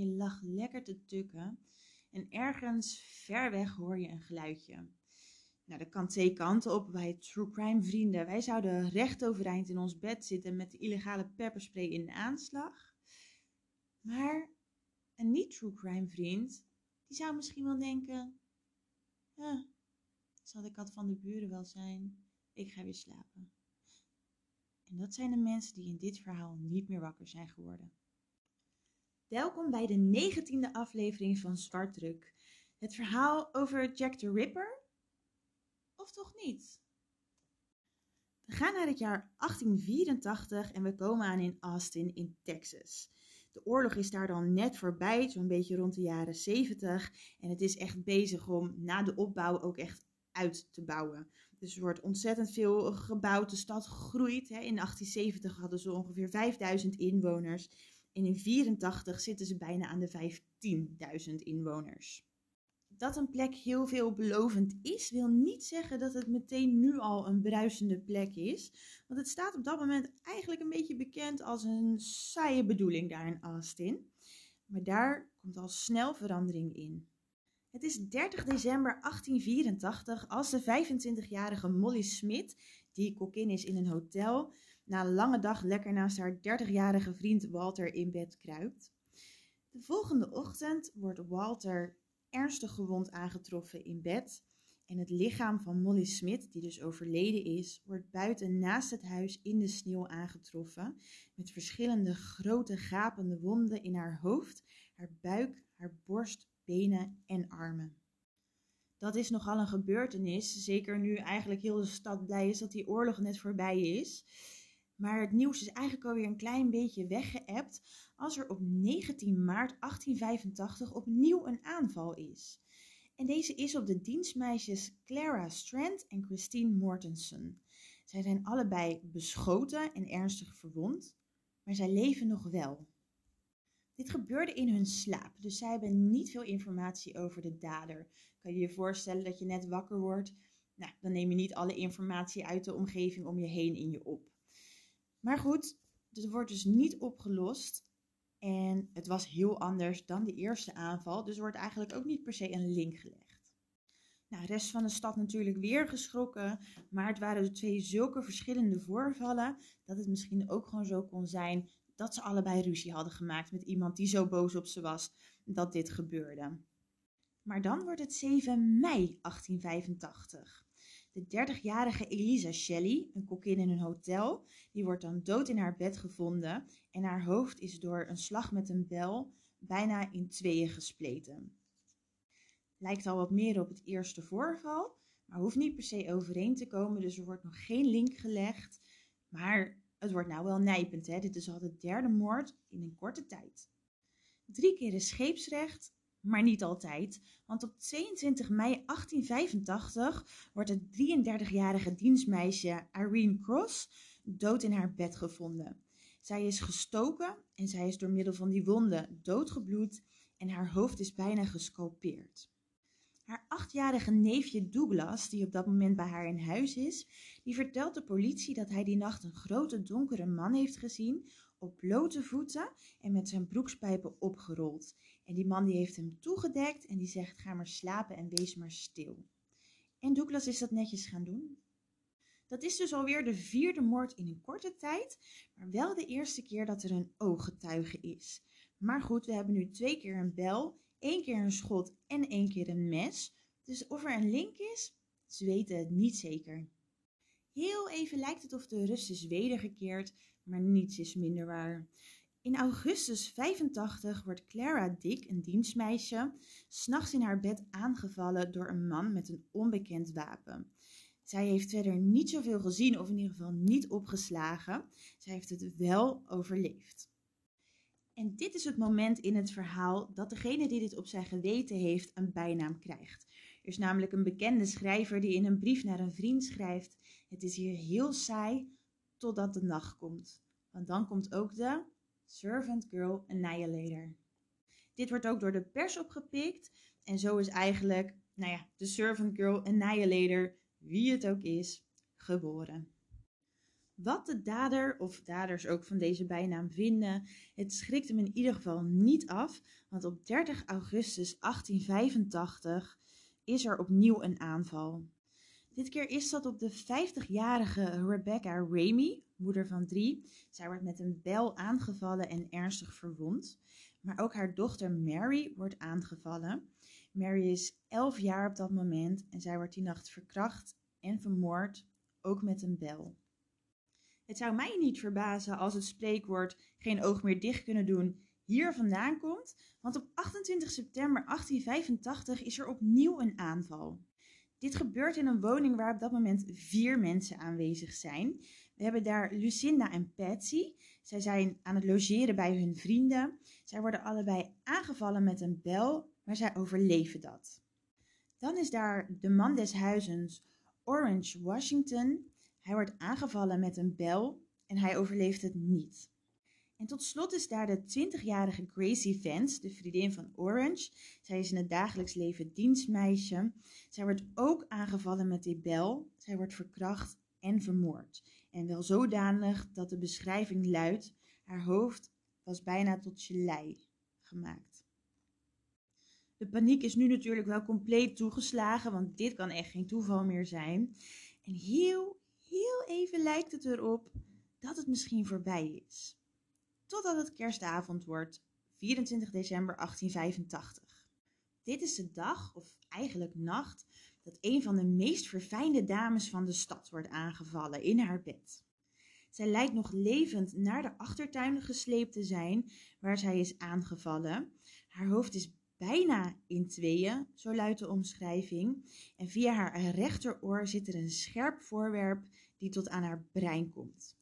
je lag lekker te tukken. En ergens ver weg hoor je een geluidje. Nou, dat kan twee kanten op. Wij true crime vrienden, wij zouden recht overeind in ons bed zitten met de illegale pepperspray in de aanslag. Maar een niet-true crime vriend, die zou misschien wel denken... Ja, zal de kat van de buren wel zijn? Ik ga weer slapen. En dat zijn de mensen die in dit verhaal niet meer wakker zijn geworden. Welkom bij de negentiende aflevering van Zwartdruk. Het verhaal over Jack the Ripper? Of toch niet? We gaan naar het jaar 1884 en we komen aan in Austin in Texas. De oorlog is daar dan net voorbij, zo'n beetje rond de jaren 70. En het is echt bezig om na de opbouw ook echt uit te bouwen. Dus er wordt ontzettend veel gebouwd. De stad groeit. Hè. In 1870 hadden ze ongeveer 5000 inwoners. En in 84 zitten ze bijna aan de 15.000 inwoners. Dat een plek heel veelbelovend is, wil niet zeggen dat het meteen nu al een bruisende plek is. Want het staat op dat moment eigenlijk een beetje bekend als een saaie bedoeling daar in Austin. Maar daar komt al snel verandering in. Het is 30 december 1884 als de 25-jarige Molly Smith, die kokkin is in een hotel, na een lange dag lekker naast haar 30-jarige vriend Walter in bed kruipt. De volgende ochtend wordt Walter ernstig gewond aangetroffen in bed en het lichaam van Molly Smith, die dus overleden is, wordt buiten naast het huis in de sneeuw aangetroffen met verschillende grote gapende wonden in haar hoofd, haar buik, haar borst, benen en armen. Dat is nogal een gebeurtenis, zeker nu eigenlijk heel de stad blij is dat die oorlog net voorbij is. Maar het nieuws is eigenlijk alweer een klein beetje weggeëpt als er op 19 maart 1885 opnieuw een aanval is. En deze is op de dienstmeisjes Clara Strand en Christine Mortensen. Zij zijn allebei beschoten en ernstig verwond, maar zij leven nog wel. Dit gebeurde in hun slaap, dus zij hebben niet veel informatie over de dader. Kan je je voorstellen dat je net wakker wordt? Nou, dan neem je niet alle informatie uit de omgeving om je heen in je op. Maar goed, het wordt dus niet opgelost. En het was heel anders dan de eerste aanval, dus er wordt eigenlijk ook niet per se een link gelegd. Nou, de rest van de stad natuurlijk weer geschrokken, maar het waren de twee zulke verschillende voorvallen dat het misschien ook gewoon zo kon zijn dat ze allebei ruzie hadden gemaakt met iemand die zo boos op ze was dat dit gebeurde. Maar dan wordt het 7 mei 1885. De 30-jarige Elisa Shelley, een kokkin in een hotel, die wordt dan dood in haar bed gevonden en haar hoofd is door een slag met een bel bijna in tweeën gespleten. Lijkt al wat meer op het eerste voorval, maar hoeft niet per se overeen te komen, dus er wordt nog geen link gelegd. Maar het wordt nou wel nijpend, hè? Dit is al de derde moord in een korte tijd. Drie keer is scheepsrecht, maar niet altijd, want op 22 mei 1885 wordt het 33-jarige dienstmeisje Irene Cross dood in haar bed gevonden. Zij is gestoken en zij is door middel van die wonden doodgebloed en haar hoofd is bijna gesculpeerd. Haar achtjarige neefje Douglas, die op dat moment bij haar in huis is, die vertelt de politie dat hij die nacht een grote donkere man heeft gezien op blote voeten en met zijn broekspijpen opgerold. En die man die heeft hem toegedekt en die zegt ga maar slapen en wees maar stil. En Douglas is dat netjes gaan doen. Dat is dus alweer de vierde moord in een korte tijd, maar wel de eerste keer dat er een ooggetuige is. Maar goed, we hebben nu twee keer een bel één keer een schot en één keer een mes. Dus of er een link is, ze weten het niet zeker. Heel even lijkt het of de rust is wedergekeerd, maar niets is minder waar. In augustus 85 wordt Clara Dick, een dienstmeisje, s'nachts in haar bed aangevallen door een man met een onbekend wapen. Zij heeft verder niet zoveel gezien, of in ieder geval niet opgeslagen. Zij heeft het wel overleefd. En dit is het moment in het verhaal dat degene die dit op zijn geweten heeft een bijnaam krijgt. Er is namelijk een bekende schrijver die in een brief naar een vriend schrijft: Het is hier heel saai totdat de nacht komt. Want dan komt ook de Servant Girl Annihilator. Dit wordt ook door de pers opgepikt. En zo is eigenlijk, nou ja, de Servant Girl Annihilator, wie het ook is, geboren. Wat de dader of daders ook van deze bijnaam vinden, het schrikt hem in ieder geval niet af, want op 30 augustus 1885 is er opnieuw een aanval. Dit keer is dat op de 50-jarige Rebecca Ramey, moeder van drie. Zij wordt met een bel aangevallen en ernstig verwond. Maar ook haar dochter Mary wordt aangevallen. Mary is 11 jaar op dat moment en zij wordt die nacht verkracht en vermoord, ook met een bel. Het zou mij niet verbazen als het spreekwoord geen oog meer dicht kunnen doen hier vandaan komt, want op 28 september 1885 is er opnieuw een aanval. Dit gebeurt in een woning waar op dat moment vier mensen aanwezig zijn. We hebben daar Lucinda en Patsy. Zij zijn aan het logeren bij hun vrienden. Zij worden allebei aangevallen met een bel, maar zij overleven dat. Dan is daar de man des huizens Orange Washington. Hij wordt aangevallen met een bel en hij overleeft het niet. En tot slot is daar de 20-jarige Gracie Vance, de vriendin van Orange. Zij is in het dagelijks leven dienstmeisje. Zij wordt ook aangevallen met die bel. Zij wordt verkracht en vermoord. En wel zodanig dat de beschrijving luidt: haar hoofd was bijna tot gelei gemaakt. De paniek is nu natuurlijk wel compleet toegeslagen, want dit kan echt geen toeval meer zijn. En heel, heel even lijkt het erop dat het misschien voorbij is totdat het kerstavond wordt, 24 december 1885. Dit is de dag, of eigenlijk nacht, dat een van de meest verfijnde dames van de stad wordt aangevallen in haar bed. Zij lijkt nog levend naar de achtertuin gesleept te zijn, waar zij is aangevallen. Haar hoofd is bijna in tweeën, zo luidt de omschrijving. En via haar rechteroor zit er een scherp voorwerp die tot aan haar brein komt.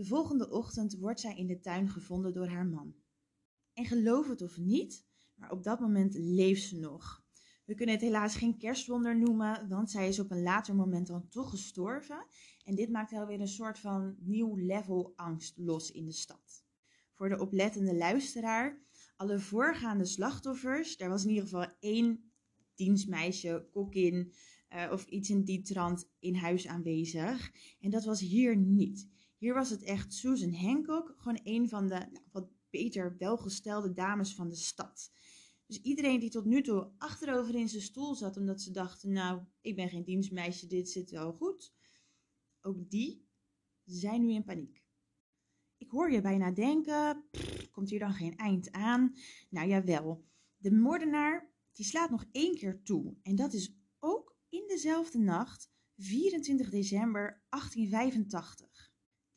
De volgende ochtend wordt zij in de tuin gevonden door haar man. En geloof het of niet, maar op dat moment leeft ze nog. We kunnen het helaas geen kerstwonder noemen, want zij is op een later moment dan toch gestorven. En dit maakt wel weer een soort van nieuw level angst los in de stad. Voor de oplettende luisteraar, alle voorgaande slachtoffers, er was in ieder geval één dienstmeisje, kokkin uh, of iets in die trant in huis aanwezig. En dat was hier niet. Hier was het echt Susan Hancock, gewoon een van de nou, wat beter welgestelde dames van de stad. Dus iedereen die tot nu toe achterover in zijn stoel zat omdat ze dachten, nou, ik ben geen dienstmeisje, dit zit wel goed. Ook die zijn nu in paniek. Ik hoor je bijna denken, komt hier dan geen eind aan? Nou jawel, de moordenaar die slaat nog één keer toe. En dat is ook in dezelfde nacht, 24 december 1885.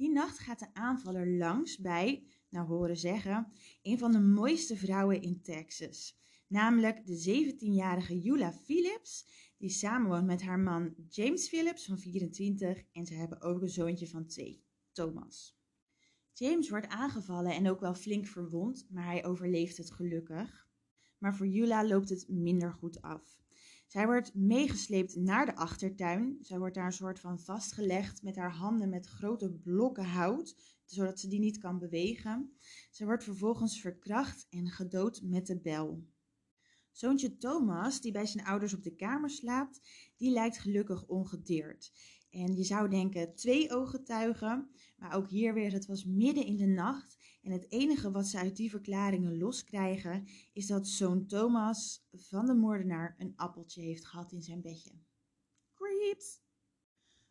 Die nacht gaat de aanvaller langs bij, nou horen zeggen, een van de mooiste vrouwen in Texas. Namelijk de 17-jarige Eula Phillips, die samenwoont met haar man James Phillips van 24 en ze hebben ook een zoontje van 2, Thomas. James wordt aangevallen en ook wel flink verwond, maar hij overleeft het gelukkig. Maar voor Eula loopt het minder goed af. Zij wordt meegesleept naar de achtertuin. Zij wordt daar een soort van vastgelegd met haar handen met grote blokken hout, zodat ze die niet kan bewegen. Zij wordt vervolgens verkracht en gedood met de bel. Zoontje Thomas, die bij zijn ouders op de kamer slaapt, die lijkt gelukkig ongedeerd. En je zou denken twee ooggetuigen, maar ook hier weer, het was midden in de nacht en het enige wat ze uit die verklaringen loskrijgen is dat zoon Thomas van de moordenaar een appeltje heeft gehad in zijn bedje. Creeps!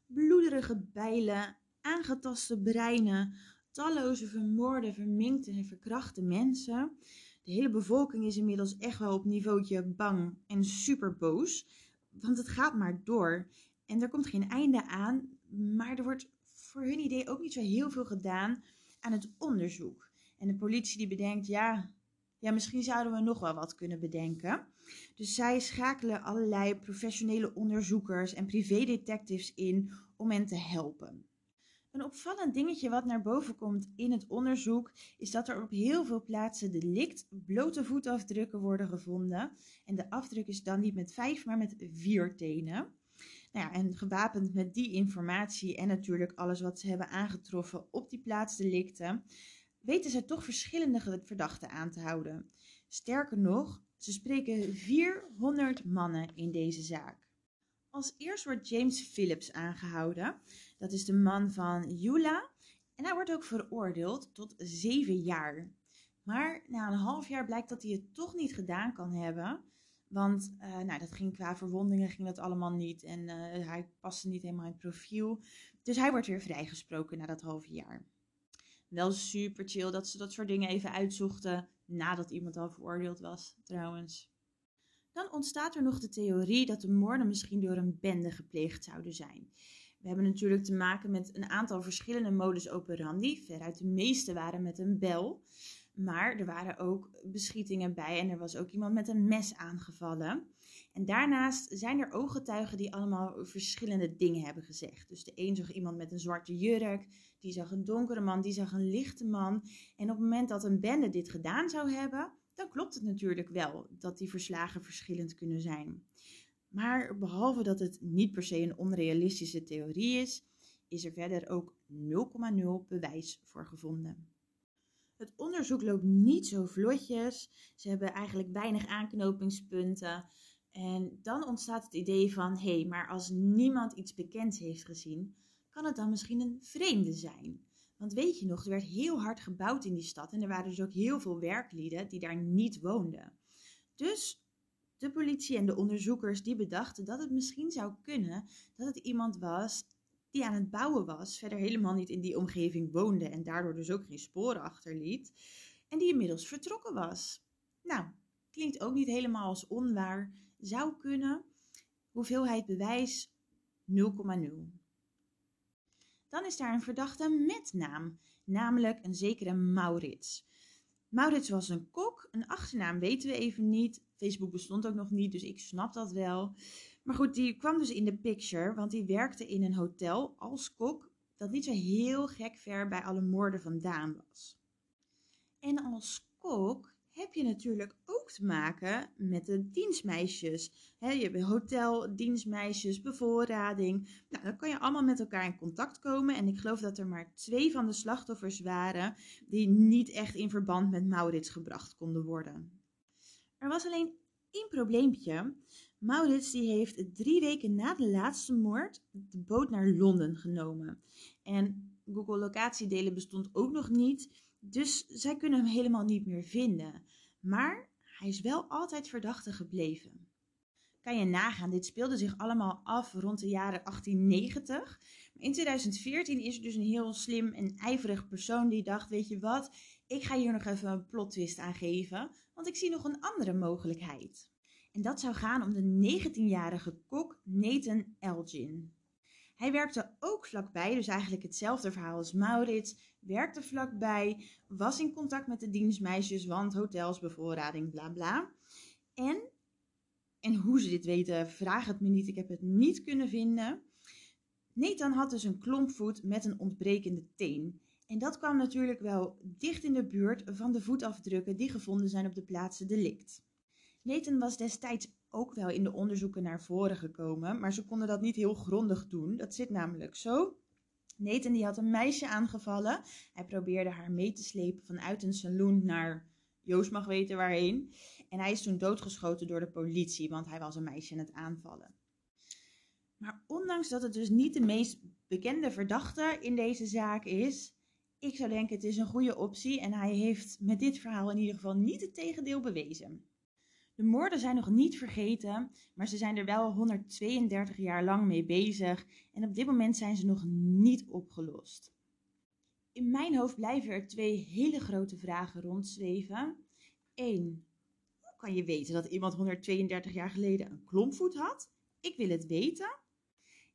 Bloederige bijlen, aangetaste breinen, talloze vermoorde, verminkte en verkrachte mensen. De hele bevolking is inmiddels echt wel op niveautje bang en super boos, want het gaat maar door. En er komt geen einde aan, maar er wordt voor hun idee ook niet zo heel veel gedaan aan het onderzoek. En de politie die bedenkt, ja, ja, misschien zouden we nog wel wat kunnen bedenken. Dus zij schakelen allerlei professionele onderzoekers en privédetectives in om hen te helpen. Een opvallend dingetje wat naar boven komt in het onderzoek is dat er op heel veel plaatsen delict blote voetafdrukken worden gevonden. En de afdruk is dan niet met vijf, maar met vier tenen. Nou ja, en gewapend met die informatie en natuurlijk alles wat ze hebben aangetroffen op die plaatsdelicten, weten ze toch verschillende verdachten aan te houden. Sterker nog, ze spreken 400 mannen in deze zaak. Als eerst wordt James Phillips aangehouden. Dat is de man van Eula, En hij wordt ook veroordeeld tot zeven jaar. Maar na een half jaar blijkt dat hij het toch niet gedaan kan hebben. Want uh, nou, dat ging qua verwondingen ging dat allemaal niet. En uh, hij paste niet helemaal in het profiel. Dus hij wordt weer vrijgesproken na dat half jaar. Wel super chill dat ze dat soort dingen even uitzochten nadat iemand al veroordeeld was, trouwens. Dan ontstaat er nog de theorie dat de moorden misschien door een bende gepleegd zouden zijn. We hebben natuurlijk te maken met een aantal verschillende modus operandi. Veruit de meeste waren met een bel. Maar er waren ook beschietingen bij en er was ook iemand met een mes aangevallen. En daarnaast zijn er ooggetuigen die allemaal verschillende dingen hebben gezegd. Dus de een zag iemand met een zwarte jurk, die zag een donkere man, die zag een lichte man. En op het moment dat een bende dit gedaan zou hebben, dan klopt het natuurlijk wel dat die verslagen verschillend kunnen zijn. Maar behalve dat het niet per se een onrealistische theorie is, is er verder ook 0,0 bewijs voor gevonden. Het onderzoek loopt niet zo vlotjes. Ze hebben eigenlijk weinig aanknopingspunten. En dan ontstaat het idee van: hé, hey, maar als niemand iets bekends heeft gezien, kan het dan misschien een vreemde zijn? Want weet je nog, er werd heel hard gebouwd in die stad en er waren dus ook heel veel werklieden die daar niet woonden. Dus de politie en de onderzoekers die bedachten dat het misschien zou kunnen dat het iemand was die aan het bouwen was, verder helemaal niet in die omgeving woonde en daardoor dus ook geen sporen achterliet en die inmiddels vertrokken was. Nou, klinkt ook niet helemaal als onwaar, zou kunnen. Hoeveelheid bewijs 0,0. Dan is daar een verdachte met naam, namelijk een zekere Maurits. Maurits was een kok, een achternaam weten we even niet. Facebook bestond ook nog niet, dus ik snap dat wel. Maar goed, die kwam dus in de picture, want die werkte in een hotel als kok dat niet zo heel gek ver bij alle moorden vandaan was. En als kok heb je natuurlijk ook te maken met de dienstmeisjes. je hebt hotel, dienstmeisjes, bevoorrading. Nou, dan kan je allemaal met elkaar in contact komen. En ik geloof dat er maar twee van de slachtoffers waren die niet echt in verband met Maurits gebracht konden worden. Er was alleen één probleempje. Maurits die heeft drie weken na de laatste moord de boot naar Londen genomen. En Google locatiedelen bestond ook nog niet. Dus zij kunnen hem helemaal niet meer vinden. Maar hij is wel altijd verdachte gebleven. Kan je nagaan, dit speelde zich allemaal af rond de jaren 1890. in 2014 is er dus een heel slim en ijverig persoon die dacht: Weet je wat, ik ga hier nog even een plot twist aan geven, want ik zie nog een andere mogelijkheid. En dat zou gaan om de 19-jarige kok Nathan Elgin. Hij werkte ook vlakbij, dus eigenlijk hetzelfde verhaal als Maurits. Werkte vlakbij, was in contact met de dienstmeisjes, want hotels, bevoorrading, bla bla. En, en hoe ze dit weten, vraag het me niet, ik heb het niet kunnen vinden. Nathan had dus een klompvoet met een ontbrekende teen. En dat kwam natuurlijk wel dicht in de buurt van de voetafdrukken die gevonden zijn op de plaatsen delict. Nathan was destijds ook wel in de onderzoeken naar voren gekomen, maar ze konden dat niet heel grondig doen. Dat zit namelijk zo. Nathan die had een meisje aangevallen. Hij probeerde haar mee te slepen vanuit een saloon naar Joost mag weten waarheen. En hij is toen doodgeschoten door de politie, want hij was een meisje aan het aanvallen. Maar ondanks dat het dus niet de meest bekende verdachte in deze zaak is, ik zou denken het is een goede optie en hij heeft met dit verhaal in ieder geval niet het tegendeel bewezen. De moorden zijn nog niet vergeten, maar ze zijn er wel 132 jaar lang mee bezig en op dit moment zijn ze nog niet opgelost. In mijn hoofd blijven er twee hele grote vragen rondzweven. 1. Hoe kan je weten dat iemand 132 jaar geleden een klompvoet had? Ik wil het weten.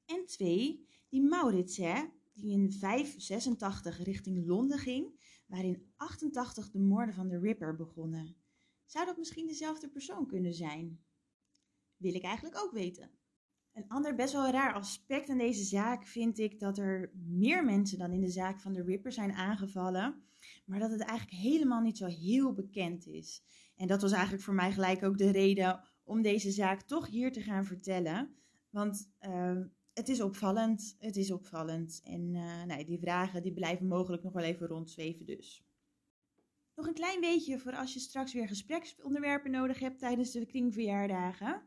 En 2. Die Maurits, hè, die in 586 richting Londen ging, waarin 88 de moorden van de Ripper begonnen. Zou dat misschien dezelfde persoon kunnen zijn? Wil ik eigenlijk ook weten. Een ander best wel raar aspect aan deze zaak vind ik dat er meer mensen dan in de zaak van de Ripper zijn aangevallen, maar dat het eigenlijk helemaal niet zo heel bekend is. En dat was eigenlijk voor mij gelijk ook de reden om deze zaak toch hier te gaan vertellen. Want uh, het is opvallend, het is opvallend. En uh, nou, die vragen die blijven mogelijk nog wel even rondzweven dus. Nog een klein beetje voor als je straks weer gespreksonderwerpen nodig hebt tijdens de kringverjaardagen.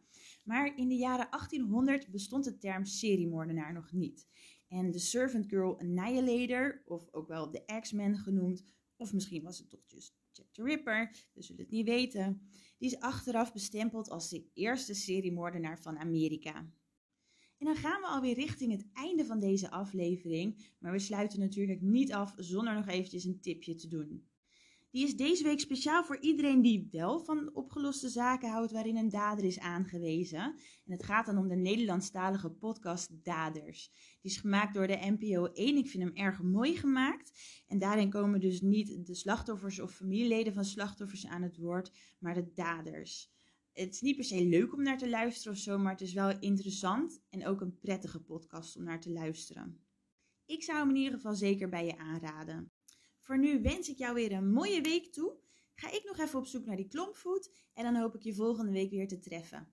Maar in de jaren 1800 bestond de term seriemoordenaar nog niet. En de Servant Girl Annihilator, of ook wel de X-Men genoemd, of misschien was het toch just Jack the Ripper, we zullen het niet weten. Die is achteraf bestempeld als de eerste seriemoordenaar van Amerika. En dan gaan we alweer richting het einde van deze aflevering, maar we sluiten natuurlijk niet af zonder nog eventjes een tipje te doen. Die is deze week speciaal voor iedereen die wel van opgeloste zaken houdt waarin een dader is aangewezen. En het gaat dan om de Nederlandstalige podcast Daders. Die is gemaakt door de NPO 1. Ik vind hem erg mooi gemaakt. En daarin komen dus niet de slachtoffers of familieleden van slachtoffers aan het woord, maar de daders. Het is niet per se leuk om naar te luisteren of zo, maar het is wel interessant en ook een prettige podcast om naar te luisteren. Ik zou hem in ieder geval zeker bij je aanraden. Voor nu wens ik jou weer een mooie week toe. Ga ik nog even op zoek naar die klompvoet en dan hoop ik je volgende week weer te treffen.